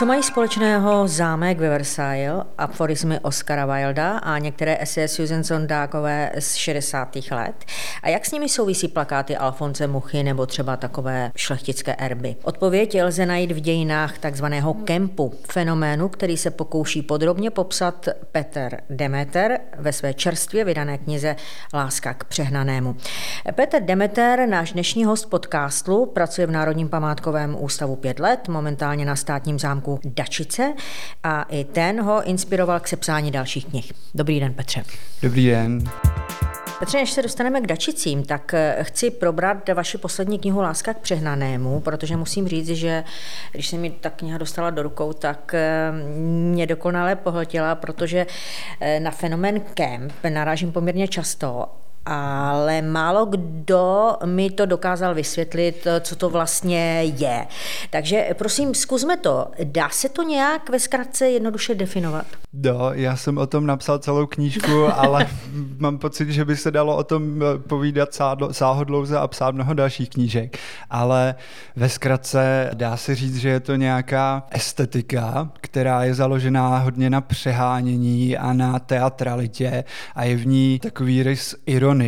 Co mají společného zámek ve Versailles, aforizmy Oscara Wilda a některé eseje Susan Sondákové z 60. let? A jak s nimi souvisí plakáty Alfonse Muchy nebo třeba takové šlechtické erby? Odpověď lze najít v dějinách takzvaného kempu, fenoménu, který se pokouší podrobně popsat Peter Demeter ve své čerstvě vydané knize Láska k přehnanému. Peter Demeter, náš dnešní host podcastu, pracuje v Národním památkovém ústavu pět let, momentálně na státním zámku zámku Dačice a i ten ho inspiroval k sepsání dalších knih. Dobrý den, Petře. Dobrý den. Petře, než se dostaneme k Dačicím, tak eh, chci probrat vaši poslední knihu Láska k přehnanému, protože musím říct, že když se mi ta kniha dostala do rukou, tak eh, mě dokonale pohltila, protože eh, na fenomén camp narážím poměrně často ale málo kdo mi to dokázal vysvětlit, co to vlastně je. Takže prosím, zkusme to. Dá se to nějak ve zkratce jednoduše definovat? No, já jsem o tom napsal celou knížku, ale mám pocit, že by se dalo o tom eh, povídat sáhodlouze a psát mnoho dalších knížek. Ale ve zkratce dá se říct, že je to nějaká estetika, která je založená hodně na přehánění a na teatralitě a je v ní takový rys ironie.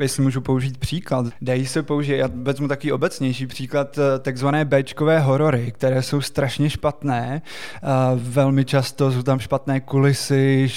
Jestli můžu použít příklad, dají se použít, já vezmu takový obecnější příklad, eh, takzvané Bčkové horory, které jsou strašně špatné, eh, velmi často jsou tam špatné kulisy,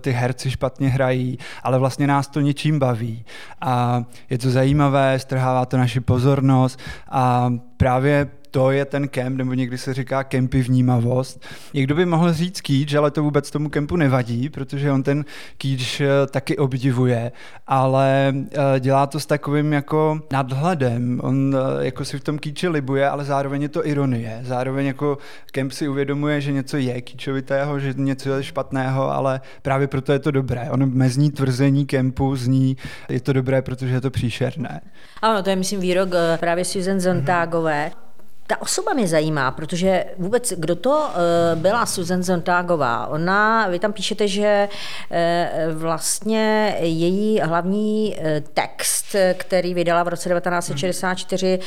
ty herci špatně hrají, ale vlastně nás to něčím baví. A je to zajímavé, strhává to naši pozornost. A právě to je ten kemp, nebo někdy se říká kempy vnímavost. Někdo by mohl říct kýč, ale to vůbec tomu kempu nevadí, protože on ten kýč eh, taky obdivuje, ale eh, dělá to s takovým jako nadhledem. On eh, jako si v tom kýči libuje, ale zároveň je to ironie. Zároveň jako kemp si uvědomuje, že něco je kýčovitého, že něco je špatného, ale právě proto je to dobré. On mezní tvrzení kempu zní, je to dobré, protože je to příšerné. Ano, to je myslím výrok právě Susan Zontágové. Mm-hmm ta osoba mě zajímá, protože vůbec, kdo to eh, byla Susan Zontágová? Ona, vy tam píšete, že eh, vlastně její hlavní eh, text, který vydala v roce 1964,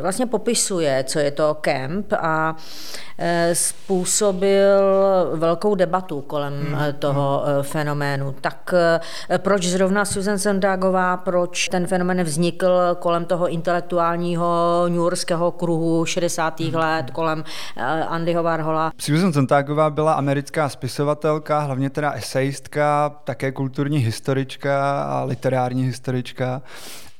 vlastně popisuje, co je to kemp a způsobil velkou debatu kolem hmm. toho fenoménu. Tak proč zrovna Susan Zontágová, proč ten fenomén vznikl kolem toho intelektuálního newyorského kruhu 60. Mm. let kolem eh, Andyho Warhola. Susan Sontagová byla americká spisovatelka, hlavně teda esejistka, také kulturní historička a literární historička.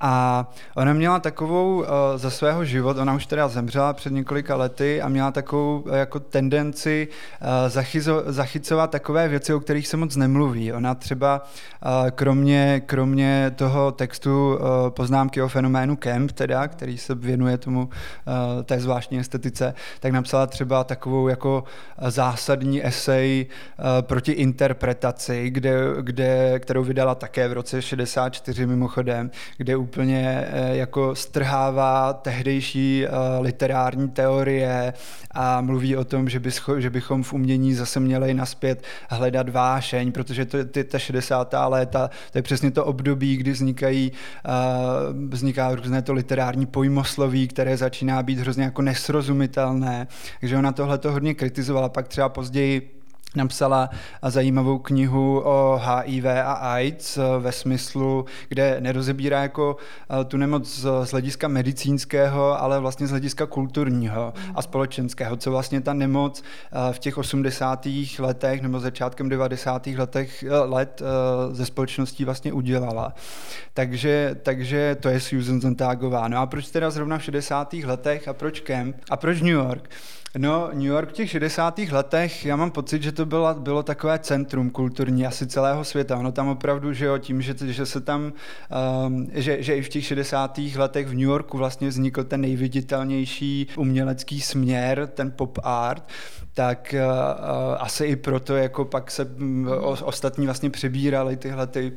A ona měla takovou uh, za svého života, ona už teda zemřela před několika lety a měla takovou uh, jako tendenci uh, zachyzo, zachycovat takové věci, o kterých se moc nemluví. Ona třeba uh, kromě, kromě toho textu uh, poznámky o fenoménu Kemp, teda, který se věnuje tomu uh, té zvláštní estetice, tak napsala třeba takovou jako zásadní esej uh, proti interpretaci, kde, kde, kterou vydala také v roce 64 mimochodem, kde eh, jako strhává tehdejší eh, literární teorie a mluví o tom, že, byscho, že bychom v umění zase měli naspět hledat vášeň, protože to, ty, ta 60. léta, to je přesně to období, kdy vznikají, uh, vzniká různé to literární pojmosloví, které začíná být hrozně jako nesrozumitelné, takže ona tohle to hodně kritizovala, pak třeba později napsala zajímavou knihu o HIV a AIDS ve smyslu, kde nerozebírá jako eh, tu nemoc z hlediska medicínského, ale vlastně z hlediska kulturního a společenského, co vlastně ta nemoc eh, v těch 80. letech nebo začátkem 90. letech eh, let ze společností vlastně udělala. Takže, takže to je Susan Zontagová. No a proč teda zrovna v 60. letech a proč Kemp a proč New York? No, New York v těch 60. letech, já mám pocit, že to bylo, bylo takové centrum kulturní asi celého světa. Ono tam opravdu, že jo, tím, že, že se tam, um, že, že i v těch 60. letech v New Yorku vlastně vznikl ten nejviditelnější umělecký směr, ten pop art, tak uh, asi i proto jako pak se um, ostatní vlastně přebírali tyhle ty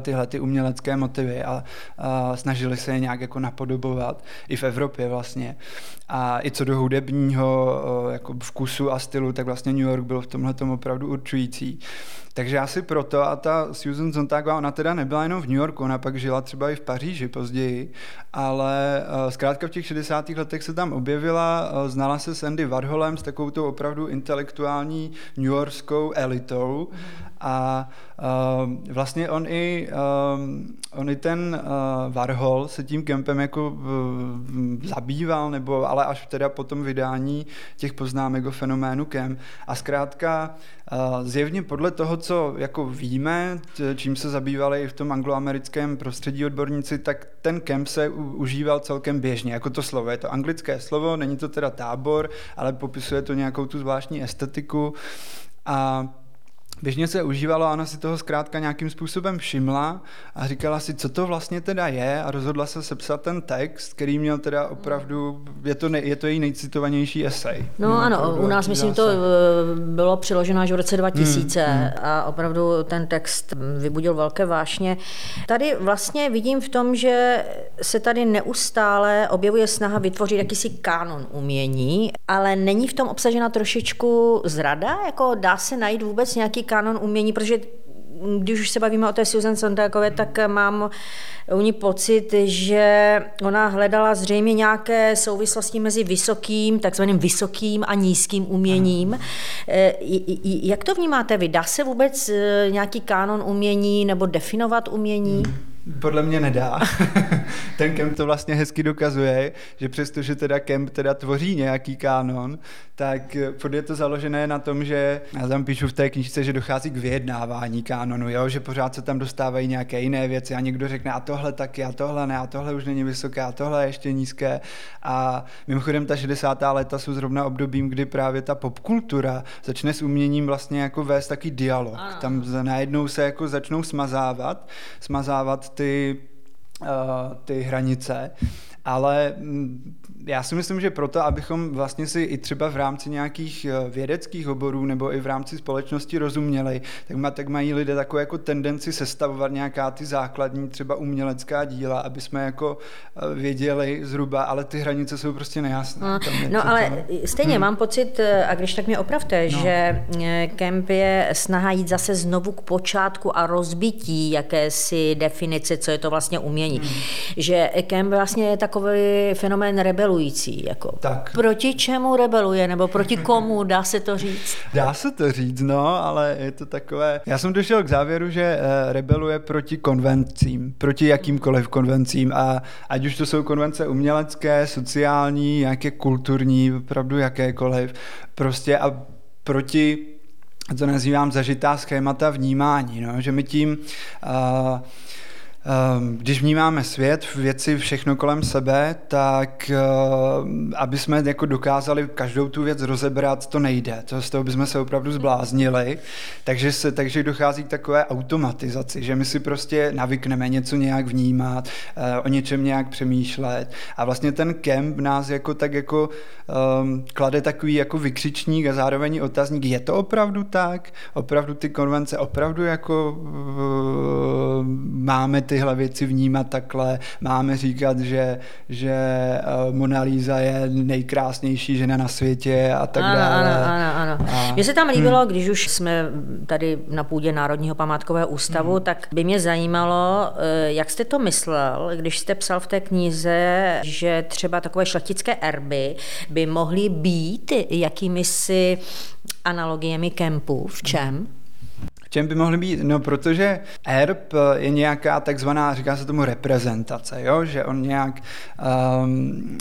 tyhle ty umělecké motivy a, a snažili se je nějak jako napodobovat i v Evropě vlastně. A i co do hudebního eh, jako vkusu a stylu, tak vlastně New York byl v tomhle opravdu určující. Takže asi proto a ta Susan Zontagová, ona teda nebyla jenom v New Yorku, ona pak žila třeba i v Paříži později, ale uh, zkrátka v těch 60. letech se tam objevila, uh, znala se s Andy Warholem, s takovou tou opravdu intelektuální New Yorkskou elitou a uh, vlastně on i, on i ten Warhol se tím kempem jako zabýval, nebo ale až teda po tom vydání těch poznámek o fenoménu kemp. A zkrátka zjevně podle toho, jako víme, čím se zabývali i v tom angloamerickém prostředí odborníci, tak ten kemp se užíval celkem běžně, jako to slovo. Je to anglické slovo, není to teda tábor, ale popisuje to nějakou tu zvláštní estetiku. A běžně se užívalo a ona si toho zkrátka nějakým způsobem všimla a říkala si, co to vlastně teda je a rozhodla se sepsat ten text, který měl teda opravdu, je to, ne, je to její nejcitovanější esej. No, no ano, u nás myslím to eh, bylo přiloženo až v roce 2000 hmm, hmm. a opravdu ten text vybudil velké vášně. Tady vlastně vidím v tom, že se tady neustále objevuje snaha vytvořit jakýsi kánon umění, ale není v tom obsažena trošičku zrada, jako dá se najít vůbec nějaký kanon umění, protože když už se bavíme o té Susan Sontagové, tak mám u ní pocit, že ona hledala zřejmě nějaké souvislosti mezi vysokým, takzvaným vysokým a nízkým uměním. Eh, jak to vnímáte vy? Dá se vůbec eh, nějaký kánon umění nebo definovat umění? Hmm. Podle mě nedá. Ten Kemp to vlastně hezky dokazuje, že přestože teda Kemp teda tvoří nějaký kánon, tak je to založené na tom, že já tam píšu v té knižce, že dochází k vyjednávání kánonu, jo? že pořád se tam dostávají nějaké jiné věci a někdo řekne a tohle taky, a tohle ne, a tohle už není vysoké, a tohle je ještě nízké. A mimochodem ta 60. léta jsou zrovna obdobím, kdy právě ta popkultura začne s uměním vlastně jako vést taký dialog. Ano. Tam najednou se jako začnou smazávat, smazávat ty, uh, ty hranice, ale mm, já si myslím, že proto, abychom vlastně si i třeba v rámci nějakých eh, vědeckých oborů nebo i v rámci společnosti rozuměli, tak, má, tak mají lidé takovou jako tendenci sestavovat nějaká ty základní třeba umělecká díla, aby jsme jako eh, věděli zhruba, ale ty hranice jsou prostě nejasné. No, no ale to... stejně hmm. mám pocit, eh, a když tak mě opravte, no. že Kemp je snaha jít zase znovu k počátku a rozbití jakési definice, co je to vlastně umění. Hmm. Že Kemp vlastně je takový fenomén rebelů rebelující. Jako. Tak. Proti čemu rebeluje, nebo proti komu, dá se to říct? Dá se to říct, no, ale je to takové... Já jsem došel k závěru, že eh, rebeluje proti konvencím, proti jakýmkoliv konvencím a ať už to jsou konvence umělecké, sociální, nějaké kulturní, opravdu jakékoliv, prostě a proti to nazývám zažitá schémata vnímání, no, že my tím uh, když vnímáme svět, věci, všechno kolem sebe, tak ehm, aby jsme jako dokázali každou tu věc rozebrat, to nejde. To z toho bychom se opravdu zbláznili. Takže, se, takže dochází k takové automatizaci, že my si prostě navykneme něco nějak vnímat, eh, o něčem nějak přemýšlet. A vlastně ten kemp nás jako tak jako um, klade takový jako vykřičník a zároveň otazník, je to opravdu tak? Opravdu ty konvence opravdu jako uh, máme tyhle věci vnímat takhle, máme říkat, že, že eh, Mona Lisa je nejkrásnější žena na světě a tak ano, dále. Ano, ano, ano. A... Mně se tam líbilo, hmm. když už jsme tady na půdě Národního památkového ústavu, hmm. tak by mě zajímalo, eh, jak jste to myslel, když jste psal v té knize, že třeba takové šlechtické erby by mohly být jakými si analogiemi kempů, v čem? Hmm čem by mohly být? No, protože erb je nějaká takzvaná, říká se tomu reprezentace, jo? že on nějak um,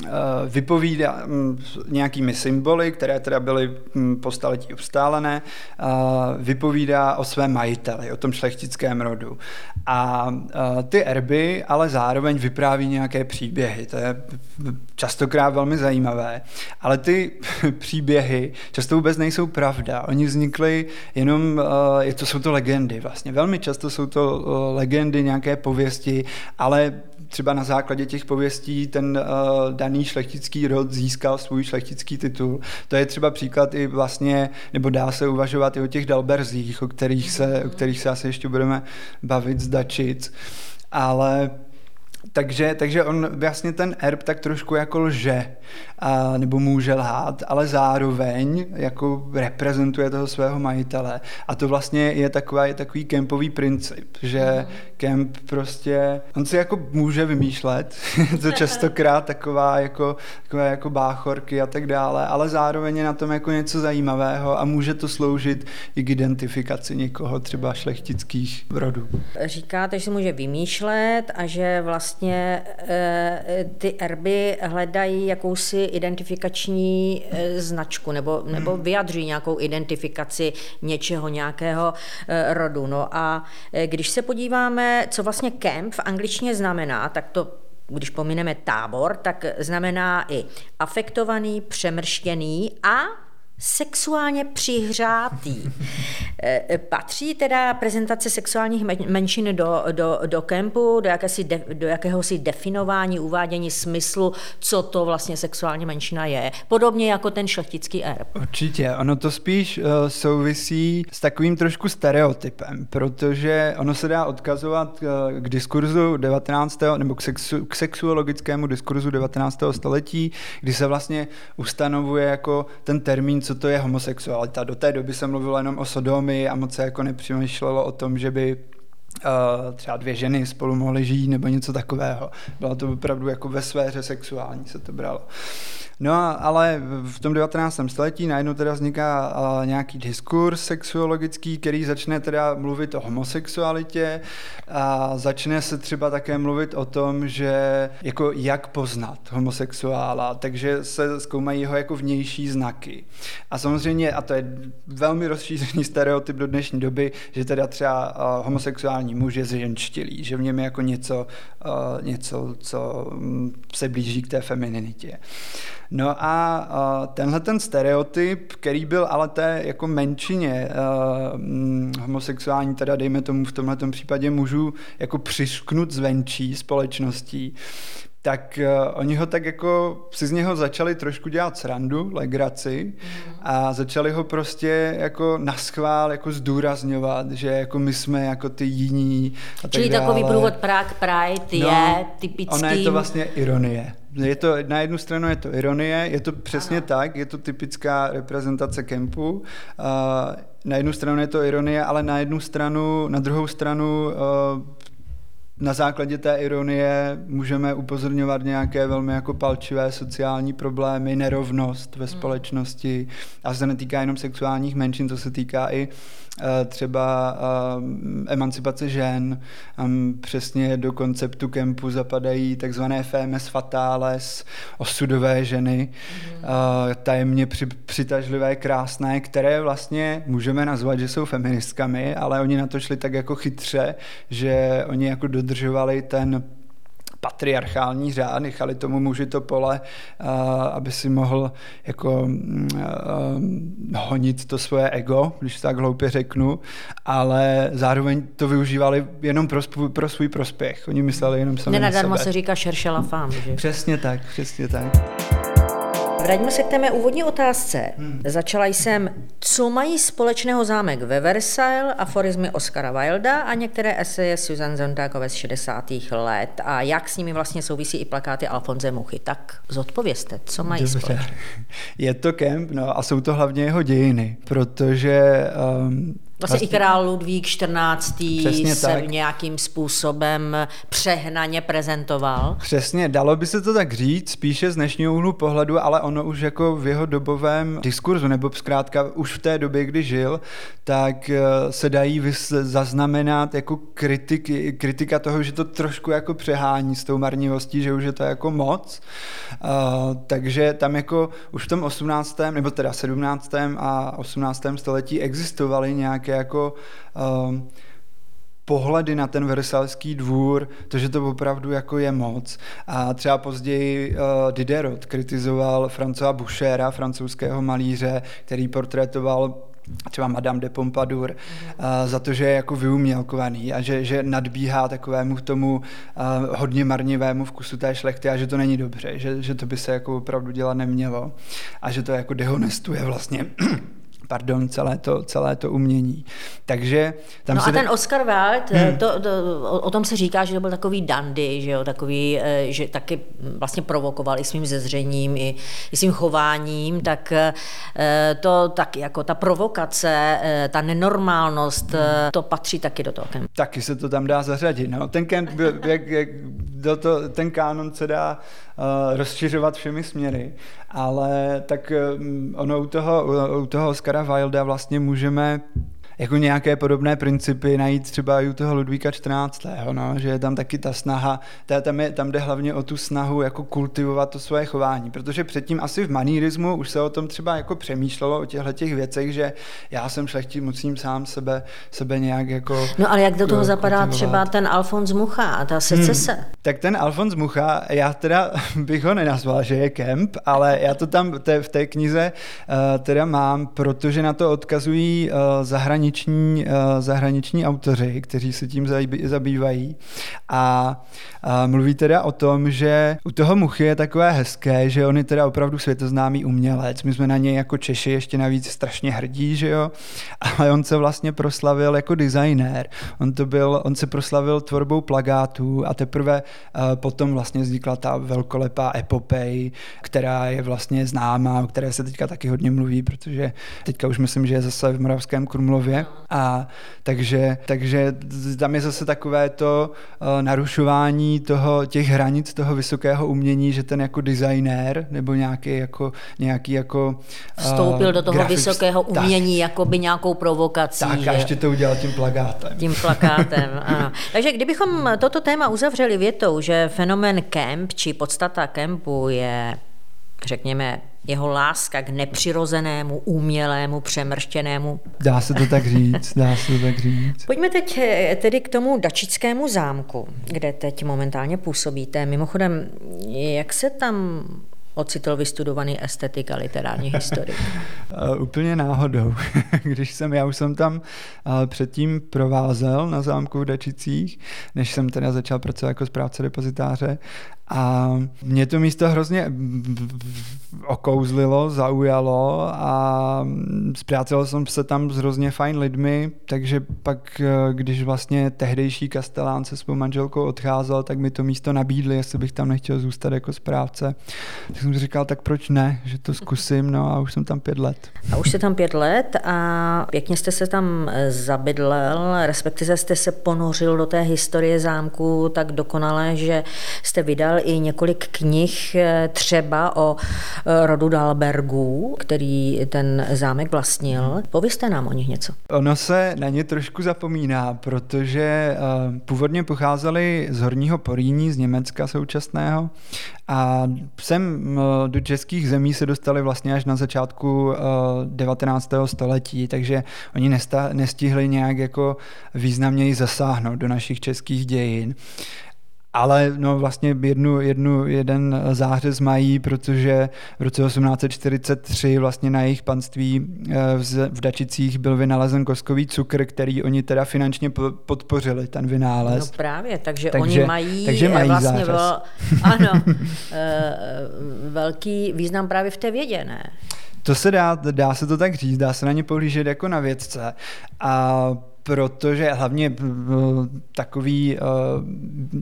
vypovídá um, nějakými symboly, které teda byly um, po staletí obstálené, uh, vypovídá o svém majiteli, o tom šlechtickém rodu. A uh, ty erby ale zároveň vypráví nějaké příběhy. To je častokrát velmi zajímavé. Ale ty příběhy často vůbec nejsou pravda. Oni vznikly jenom, uh, je to, jsou to legendy vlastně. Velmi často jsou to legendy, nějaké pověsti, ale třeba na základě těch pověstí ten uh, daný šlechtický rod získal svůj šlechtický titul. To je třeba příklad i vlastně, nebo dá se uvažovat i o těch Dalberzích, o kterých se, o kterých se asi ještě budeme bavit z Dačic. Ale takže, takže on vlastně ten erb tak trošku jako lže, a, nebo může lhát, ale zároveň jako reprezentuje toho svého majitele. A to vlastně je, taková, je takový kempový princip, že mm. kemp prostě, on si jako může vymýšlet, to častokrát taková jako, takové jako báchorky a tak dále, ale zároveň je na tom jako něco zajímavého a může to sloužit i k identifikaci někoho, třeba šlechtických rodů. Říkáte, že si může vymýšlet a že vlastně e, ty erby hledají jakousi identifikační e, značku nebo, nebo hmm. vyjadřují nějakou identifikaci něčeho, nějakého e, rodu. No a když se podíváme, co vlastně camp v angličtině znamená, tak to když pomineme tábor, tak znamená i afektovaný, přemrštěný a sexuálně přihřátý. Eh, eh, patří teda prezentace sexuálních menšin do, do, do kempu, do, jakési de, do jakéhosi definování, uvádění smyslu, co to vlastně sexuální menšina je. Podobně jako ten šlechtický erb. Určitě. Ono to spíš uh, souvisí s takovým trošku stereotypem, protože ono se dá odkazovat k diskurzu 19. nebo k, sexu, k sexuologickému diskurzu 19. století, kdy se vlastně ustanovuje jako ten termín co to je homosexualita. Do té doby se mluvilo jenom o sodomii a moc se jako nepřemýšlelo o tom, že by Uh, třeba dvě ženy spolu mohly žít nebo něco takového. Bylo to opravdu jako ve sféře sexuální se to bralo. No ale v tom 19. století najednou teda vzniká uh, nějaký diskurs sexuologický, který začne teda mluvit o homosexualitě a začne se třeba také mluvit o tom, že jako jak poznat homosexuála, takže se zkoumají jeho jako vnější znaky. A samozřejmě, a to je velmi rozšířený stereotyp do dnešní doby, že teda třeba uh, homosexuální muž je zženštilý, že v něm je jako něco, uh, něco co um, se blíží k té femininitě. No a uh, tenhle ten stereotyp, který byl ale té jako menšině uh, homosexuální, teda dejme tomu v tomhle případě mužů, jako přišknut zvenčí společností, tak uh, oni ho tak jako si z něho začali trošku dělat srandu, legraci a začali ho prostě jako naschvál jako zdůrazňovat, že jako my jsme jako ty jiní a Čili tak takový průvod Prague Pride no, je typický. Ona je to vlastně ironie. Je to, na jednu stranu je to ironie, je to přesně ano. tak, je to typická reprezentace kempu. Uh, na jednu stranu je to ironie, ale na jednu stranu, na druhou stranu uh, na základě té ironie můžeme upozorňovat nějaké velmi jako palčivé sociální problémy, nerovnost ve hmm. společnosti. A se netýká jenom sexuálních menšin, to se týká i třeba eh, emancipace žen. Přesně do konceptu kempu zapadají takzvané fémes fatales, osudové ženy, mm. tajemně přitažlivé, krásné, které vlastně můžeme nazvat, že jsou feministkami, ale oni na to šli tak jako chytře, že oni jako dodržovali ten patriarchální řád, nechali tomu muži to pole, aby si mohl jako mm, honit to svoje ego, když tak hloupě řeknu, ale zároveň to využívali jenom pro, svůj, pro svůj prospěch. Oni mysleli jenom sami Nenadarmo se říká šeršela fám, že? Přesně tak, přesně tak. Vraťme se k té mé úvodní otázce. Hmm. Začala jsem, co mají společného zámek ve Versailles, aforizmy Oscara Wilda a některé eseje Susan Zondákové z 60. let a jak s nimi vlastně souvisí i plakáty Alfonze Muchy. Tak zodpovězte, co mají Dobře. společného. Je to kemp, no a jsou to hlavně jeho dějiny, protože um, Vlastně, i král Ludvík 14. se tak. nějakým způsobem přehnaně prezentoval. Přesně, dalo by se to tak říct, spíše z dnešního úhlu pohledu, ale ono už jako v jeho dobovém diskurzu, nebo zkrátka už v té době, kdy žil, tak eh, se dají zaznamenat jako kritiky, kritika toho, že to trošku jako přehání s tou marnivostí, že už je to jako moc. Uh, takže tam jako už v tom 18. nebo teda 17. a 18. století existovaly nějaké nějaké jako um, pohledy na ten versalský dvůr, to, že to opravdu jako je moc. A třeba později uh, Diderot kritizoval Francois Bouchera, francouzského malíře, který portrétoval třeba Madame de Pompadour, uh, za to, že je jako vyumělkovaný a že, že nadbíhá takovému tomu uh, hodně marnivému vkusu té šlechty a že to není dobře, že, že to by se jako opravdu dělat nemělo a že to jako dehonestuje vlastně pardon, celé to, celé to umění. Takže tam no se a ten Oscar Wilde, hmm. to, to, o, o tom se říká, že to byl takový dandy, že jo, takový, eh, že taky vlastně provokoval i svým zezřením, i, i svým chováním, tak eh, to tak jako ta provokace, eh, ta nenormálnost, to patří taky do toho kempu. Taky se to tam dá zařadit. No. Ten kemp, jak, jak do to, ten kánon se dá uh, rozšiřovat všemi směry, ale tak um, ono u toho, u toho Oscara Wilda vlastně můžeme jako nějaké podobné principy najít třeba i u toho Ludvíka 14. No, že je tam taky ta snaha, ta, tam, je, tam jde hlavně o tu snahu jako kultivovat to svoje chování, protože předtím asi v manírismu už se o tom třeba jako přemýšlelo o těchto těch věcech, že já jsem šlechtí, musím sám sebe, sebe nějak jako No ale jak do toho zapadá kultivovat. třeba ten Alfons Mucha a ta secese? Hmm. Tak ten Alfons Mucha, já teda bych ho nenazval, že je kemp, ale já to tam te, v té knize uh, teda mám, protože na to odkazují uh, zahraniční zahraniční, uh, zahraniční autoři, kteří se tím zabývají. A mluví teda o tom, že u toho Muchy je takové hezké, že on je teda opravdu světoznámý umělec. My jsme na něj jako Češi ještě navíc strašně hrdí, že jo? Ale on se vlastně proslavil jako designér. On to byl, on se proslavil tvorbou plagátů a teprve uh, potom vlastně vznikla ta velkolepá epopej, která je vlastně známá, o které se teďka taky hodně mluví, protože teďka už myslím, že je zase v Moravském Krumlově. A takže, takže tam je zase takové to uh, narušování toho, těch hranic toho vysokého umění, že ten jako designér nebo nějaký jako, nějaký jako uh, Vstoupil do toho grafik, vysokého umění tak, jako by nějakou provokací. Tak že? a ještě to udělal tím plakátem. Tím plakátem, ano. Takže kdybychom toto téma uzavřeli větou, že fenomen camp či podstata kempu je řekněme, jeho láska k nepřirozenému, umělému, přemrštěnému. Dá se to tak říct, dá se to tak říct. Pojďme teď eh, tedy k tomu Dačickému zámku, kde teď momentálně působíte. Mimochodem, jak se tam ocitl vystudovaný estetik a literární historik? uh, úplně náhodou. Když jsem, já už jsem tam uh, předtím provázel na zámku v Dačicích, než jsem teda začal pracovat jako správce depozitáře a mě to místo hrozně okouzlilo, zaujalo a zpřátel jsem se tam s hrozně fajn lidmi, takže pak, eh, když vlastně tehdejší kastelán se svou manželkou odcházel, tak mi to místo nabídli, jestli bych tam nechtěl zůstat jako správce. Tak jsem si říkal, tak proč ne, že to zkusím, no a už jsem tam pět let. A už jste tam pět let a pěkně jste se tam eh, zabydlel, respektive jste se ponořil do té historie zámku tak dokonale, že jste vydal i několik knih eh, třeba o eh, rodu Dalbergů, který ten zámek vlastnil. Povězte nám o nich něco. Ono se na ně trošku zapomíná, protože eh, původně pocházeli z Horního Poríní, z Německa současného a sem do českých zemí se dostali vlastně až na začátku 19. století, takže oni nestihli nějak jako významněji zasáhnout do našich českých dějin. Ale no vlastně jednu, jednu, jeden zářez mají, protože v roce 1843 vlastně na jejich panství eh, v Dačicích byl vynalezen koskový cukr, který oni teda finančně podpořili, ten vynález. No právě, takže, takže oni mají, takže eh, mají vlastně zářez. Byl, ano, eh, velký význam právě v té vědě, ne? To se dá, dá se to tak říct, dá se na ně pohlížet jako na vědce. A protože hlavně takový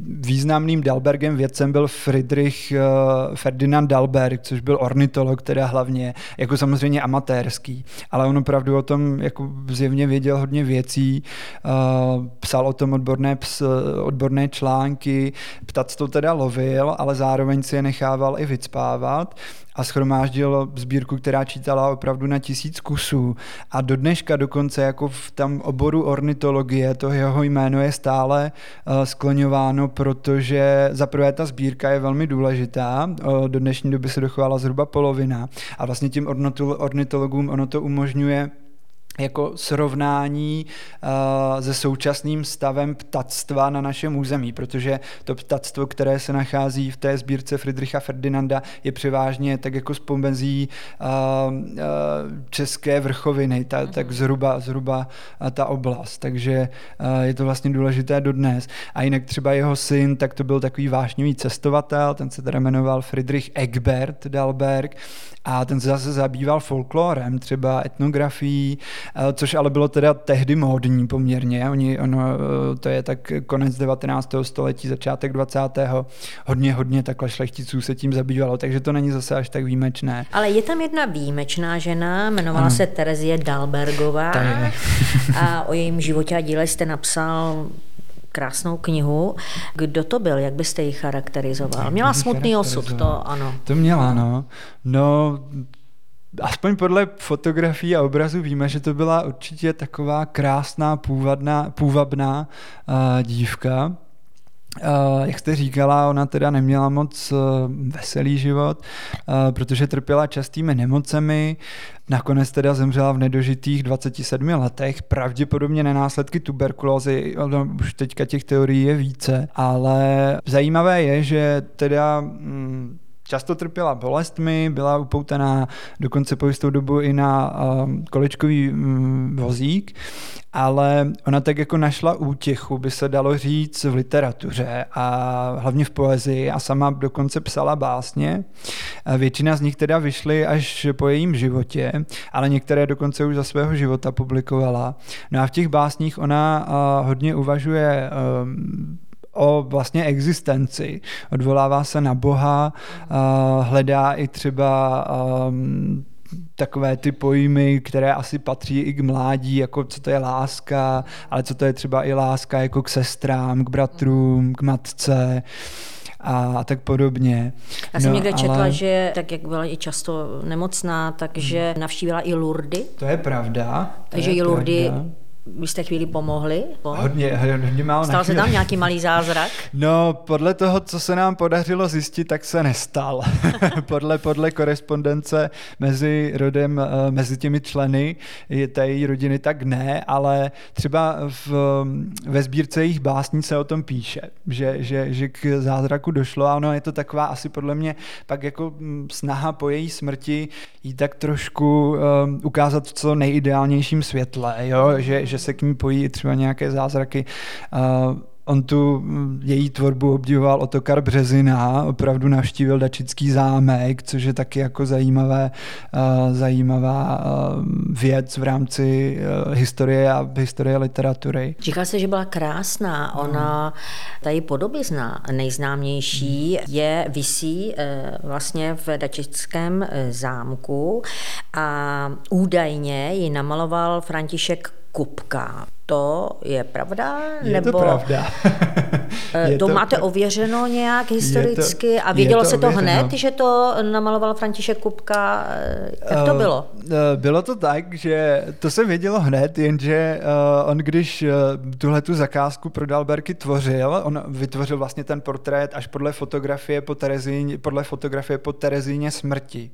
významným Dalbergem vědcem byl Friedrich Ferdinand Dalberg, což byl ornitolog teda hlavně, jako samozřejmě amatérský, ale on opravdu o tom jako zjevně věděl hodně věcí, psal o tom odborné, odborné články, ptactvo teda lovil, ale zároveň si je nechával i vycpávat a schromáždil sbírku, která čítala opravdu na tisíc kusů. A do dneška dokonce jako v tam oboru ornitologie to jeho jméno je stále uh, skloňováno, protože za prvé ta sbírka je velmi důležitá, uh, do dnešní doby se dochovala zhruba polovina. A vlastně tím ornitologům ono to umožňuje jako srovnání uh, se současným stavem ptactva na našem území, protože to ptactvo, které se nachází v té sbírce Friedricha Ferdinanda, je převážně tak jako z pomezí uh, uh, české vrchoviny, ta, mm-hmm. tak zhruba, zhruba ta oblast, takže je to vlastně důležité dodnes. A jinak třeba jeho syn, tak to byl takový vášnivý cestovatel, ten se teda jmenoval Friedrich Egbert Dalberg a ten se zase zabýval folklorem, třeba etnografií, což ale bylo teda tehdy módní poměrně. Oni, ono, eh, to je tak konec 19. století, začátek 20. Hodně, hodně takhle šlechticů se tím zabývalo, takže to není zase až tak výjimečné. Ale je tam jedna výjimečná žena, jmenovala ano. se Terezie Dalbergová a o jejím životě a díle jste napsal krásnou knihu. Kdo to byl, jak byste ji charakterizoval? Měla smutný osud, to ano. To měla, no. No, aspoň podle fotografií a obrazů víme, že to byla určitě taková krásná, půvabná, půvabná uh, dívka. Uh, jak jste říkala, ona teda neměla moc uh, veselý život, uh, protože trpěla častými nemocemi, nakonec teda zemřela v nedožitých 27 letech, pravděpodobně na následky tuberkulózy, už teďka těch teorií je více, ale zajímavé je, že teda mm, Často trpěla bolestmi, byla upoutaná dokonce po jistou dobu i na um, kolečkový um, vozík, ale ona tak jako našla útěchu, by se dalo říct, v literatuře a hlavně v poezii a sama dokonce psala básně. Většina z nich teda vyšly až po jejím životě, ale některé dokonce už za svého života publikovala. No a v těch básních ona uh, hodně uvažuje um, o vlastně existenci. Odvolává se na Boha, hledá i třeba um, takové ty pojmy, které asi patří i k mládí, jako co to je láska, ale co to je třeba i láska jako k sestrám, k bratrům, k matce a tak podobně. Já jsem no, někde četla, ale... že tak jak byla i často nemocná, takže hmm. navštívila i Lurdy. To je pravda. Takže i Lurdy pravda vy jste chvíli pomohli? Po? Hodně, hodně málo. Stal se tam nějaký malý zázrak? No, podle toho, co se nám podařilo zjistit, tak se nestal. podle, podle korespondence mezi rodem, eh, mezi těmi členy té její rodiny, tak ne, ale třeba v, ve sbírce jejich básní se o tom píše, že, že, že k zázraku došlo a ono je to taková asi podle mě pak jako hm, snaha po její smrti jí tak trošku um, ukázat v co nejideálnějším světle, jo? Že, že se k ní pojí třeba nějaké zázraky. On tu mm, její tvorbu obdivoval Otokar Březina, opravdu navštívil Dačický zámek, což je taky jako zajímavé, zajímavá věc v rámci uh, historie a historie literatury. Říká se, že byla krásná. Ona, ta její podobizna nejznámější je, visí vlastně v Dačickém zámku a údajně ji namaloval František Kupka. To je pravda? Je nebo... to pravda. Eh, je to, to máte ověřeno nějak historicky to, a vědělo to se to ověřeno. hned, že to namaloval František Kupka? Eh, jak to eh, bylo? Bylo to tak, že to se vědělo hned, jenže on když tuhle tu zakázku pro Dalberky tvořil, on vytvořil vlastně ten portrét až podle fotografie po Terezíně, podle fotografie po Terezíně smrti.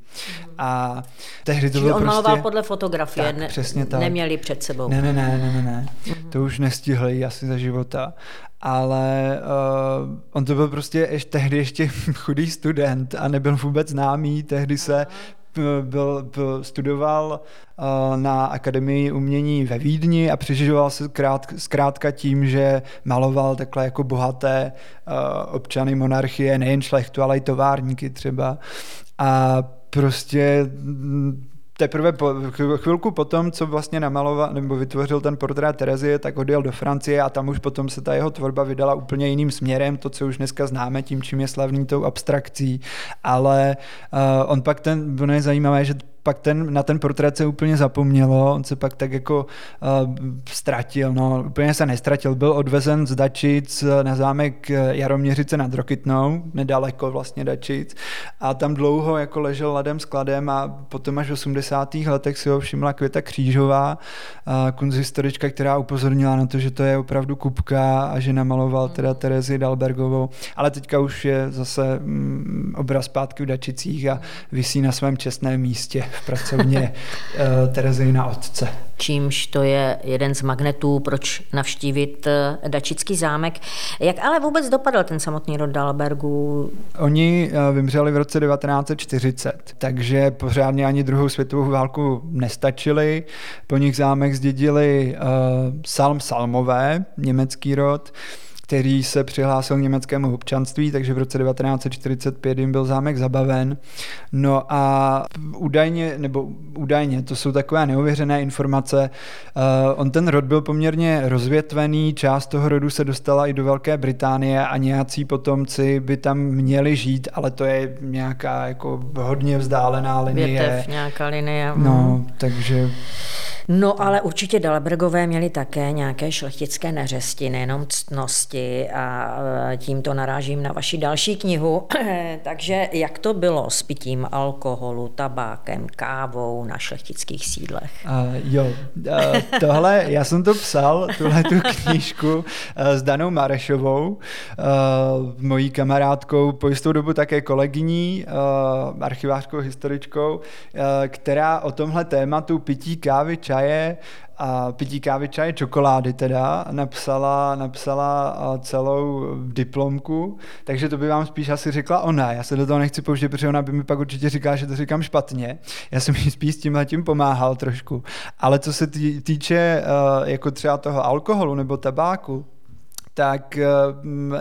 A tehdy to Čili bylo on prostě... maloval podle fotografie, tak, ne, přesně tak. neměli před sebou. Ne, ne, ne, ne, ne, ne. To už nestihli asi za života. Ale uh, on to byl prostě ještě, tehdy ještě chudý student a nebyl vůbec známý. Tehdy se byl, byl, studoval uh, na Akademii umění ve Vídni a přeživoval se krát, zkrátka tím, že maloval takhle jako bohaté uh, občany monarchie, nejen šlechtu, ale i továrníky třeba. A prostě teprve po, chvilku potom, co vlastně namaloval nebo vytvořil ten portrét Terezie, tak odjel do Francie a tam už potom se ta jeho tvorba vydala úplně jiným směrem, to, co už dneska známe, tím, čím je slavný tou abstrakcí, ale uh, on pak ten, ono je zajímavé, že pak ten, na ten portrét se úplně zapomnělo, on se pak tak jako uh, ztratil, no úplně se nestratil, byl odvezen z Dačic na zámek Jaroměřice nad Rokytnou, nedaleko vlastně Dačic. A tam dlouho jako ležel ladem skladem a potom až v 80. letech si ho všimla Květa Křížová, uh, kunzhistorička, která upozornila na to, že to je opravdu kupka a že namaloval teda Terezi Dalbergovou, ale teďka už je zase mm, obraz zpátky v Dačicích a visí na svém čestném místě v pracovně uh, Terezejna otce. čímž to je jeden z magnetů, proč navštívit eh, Dačický zámek. Jak ale vůbec dopadl ten samotný rod Dalbergů? Oni eh, vymřeli v roce 1940, takže pořádně ani druhou světovou válku nestačili. Po nich zámek zdědili uh, Salm Salmové, německý rod, který se přihlásil k německému občanství, takže v roce 1945 jim byl zámek zabaven. No a údajně, nebo údajně, to jsou takové neuvěřené informace, uh, on ten rod byl poměrně rozvětvený, část toho rodu se dostala i do Velké Británie a nějací potomci by tam měli žít, ale to je nějaká jako hodně vzdálená linie. Větev, nějaká linie. No, mhm. takže No ale určitě Dalbergové měli také nějaké šlechtické neřesti, nejenom ctnosti a e, tímto narážím na vaši další knihu. Takže jak to bylo s pitím alkoholu, tabákem, kávou na šlechtických sídlech? Uh, jo, uh, tohle, já jsem to psal, tuhle tu knížku uh, s Danou Marešovou, uh, mojí kamarádkou, po jistou dobu také kolegyní, uh, archivářkou, historičkou, uh, která o tomhle tématu pití kávy, čaje a pití kávy, čaje, čokolády teda, napsala, napsala celou diplomku, takže to by vám spíš asi řekla ona. Já se do toho nechci použít, protože ona by mi pak určitě říká, že to říkám špatně. Já jsem jí spíš s tímhle tím pomáhal trošku. Ale co se týče jako třeba toho alkoholu nebo tabáku, tak, eh,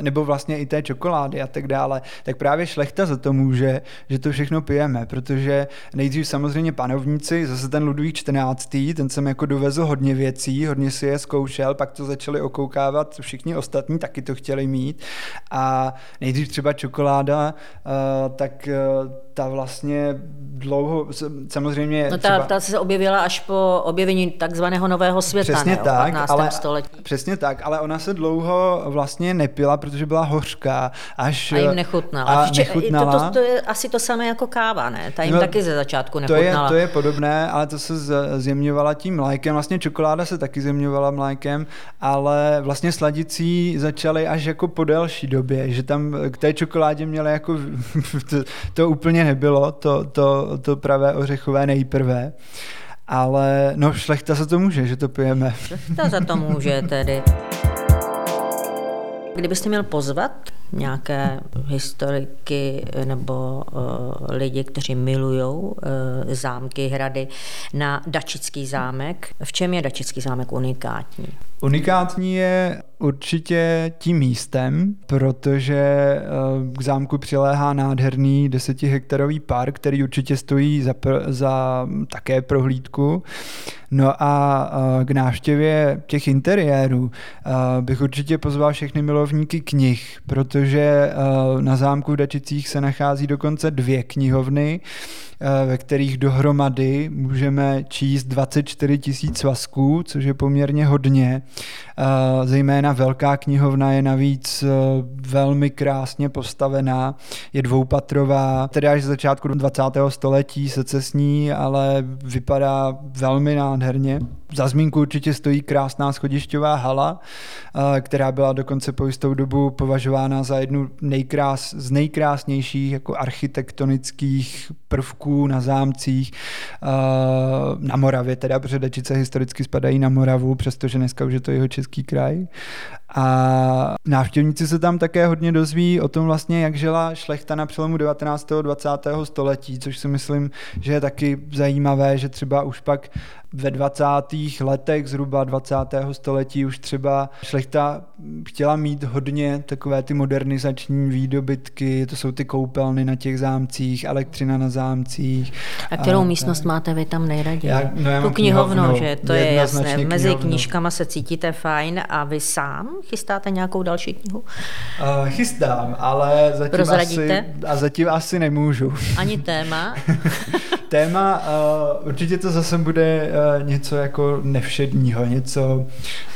nebo vlastně i té čokolády a tak dále, tak právě šlechta za to může, že to všechno pijeme, protože nejdřív samozřejmě panovníci, zase ten Ludvík 14. ten jsem jako dovezl hodně věcí, hodně si je zkoušel, pak to začali okoukávat všichni ostatní, taky to chtěli mít a nejdřív třeba čokoláda, eh, tak eh, ta vlastně dlouho, samozřejmě... No ta, třeba, ta se objevila až po objevení takzvaného nového světa, přesně ne, tak, ale, století. Přesně tak, ale ona se dlouho vlastně nepila, protože byla hořká. Až, a jim nechutnala. A nechutnala. To, to, to, je asi to samé jako káva, ne? Ta jim no, taky ze začátku nechutnala. To je, to je podobné, ale to se zjemňovala tím mlékem. Vlastně čokoláda se taky zjemňovala mlékem, ale vlastně sladicí začaly až jako po delší době, že tam k té čokoládě měly jako to, to úplně nebylo, to, to, to pravé ořechové nejprve. Ale no šlechta za to může, že to pijeme. Šlechta za to může tedy. Kdybyste měl pozvat nějaké historiky nebo uh, lidi, kteří milují uh, zámky, hrady na Dačický zámek, v čem je Dačický zámek unikátní? Unikátní je určitě tím místem, protože eh, k zámku přiléhá nádherný desetihektarový park, který určitě stojí za, za také prohlídku. No a eh, k návštěvě těch interiérů eh, bych určitě pozval všechny milovníky knih, protože na zámku v Dačicích se nachází dokonce dvě knihovny, ve kterých dohromady můžeme číst 24 tisíc svazků, což je poměrně hodně. Eh, zejména velká knihovna je navíc eh, velmi krásně postavená, je dvoupatrová, tedy až z začátku 20. století se cesní, ale vypadá velmi nádherně. Za zmínku určitě stojí krásná schodišťová hala, která byla dokonce po jistou dobu považována za jednu nejkrás, z nejkrásnějších jako architektonických prvků na zámcích na Moravě, teda protože Dačice historicky spadají na Moravu, přestože dneska už je to jeho český kraj. A návštěvníci se tam také hodně dozví o tom vlastně, jak žila šlechta na přelomu 19. a 20. století, což si myslím, že je taky zajímavé, že třeba už pak ve 20. letech zhruba 20. století už třeba šlechta chtěla mít hodně takové ty modernizační výdobytky, to jsou ty koupelny na těch zámcích, elektřina na zámcích. A kterou a, místnost tak. máte vy tam nejraději? Já, no já tu knihovnu, knihovnu, že to je jasné. Mezi knihovnu. knížkama se cítíte fajn a vy sám chystáte nějakou další knihu? Uh, chystám, ale zatím Prozradíte? asi, a zatím asi nemůžu. Ani téma? téma, uh, určitě to zase bude uh, něco jako nevšedního, něco,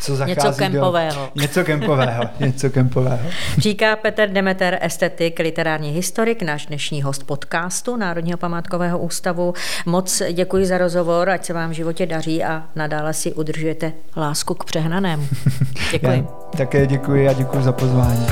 co zachází Něco kempového. Do, něco kempového, něco kempového. Říká Petr Demeter, estetik, literární historik, náš dnešní host podcastu Národního památkového ústavu. Moc děkuji za rozhovor, ať se vám v životě daří a nadále si udržujete lásku k přehnanému. Děkuji. Já také děkuji a děkuji za pozvání.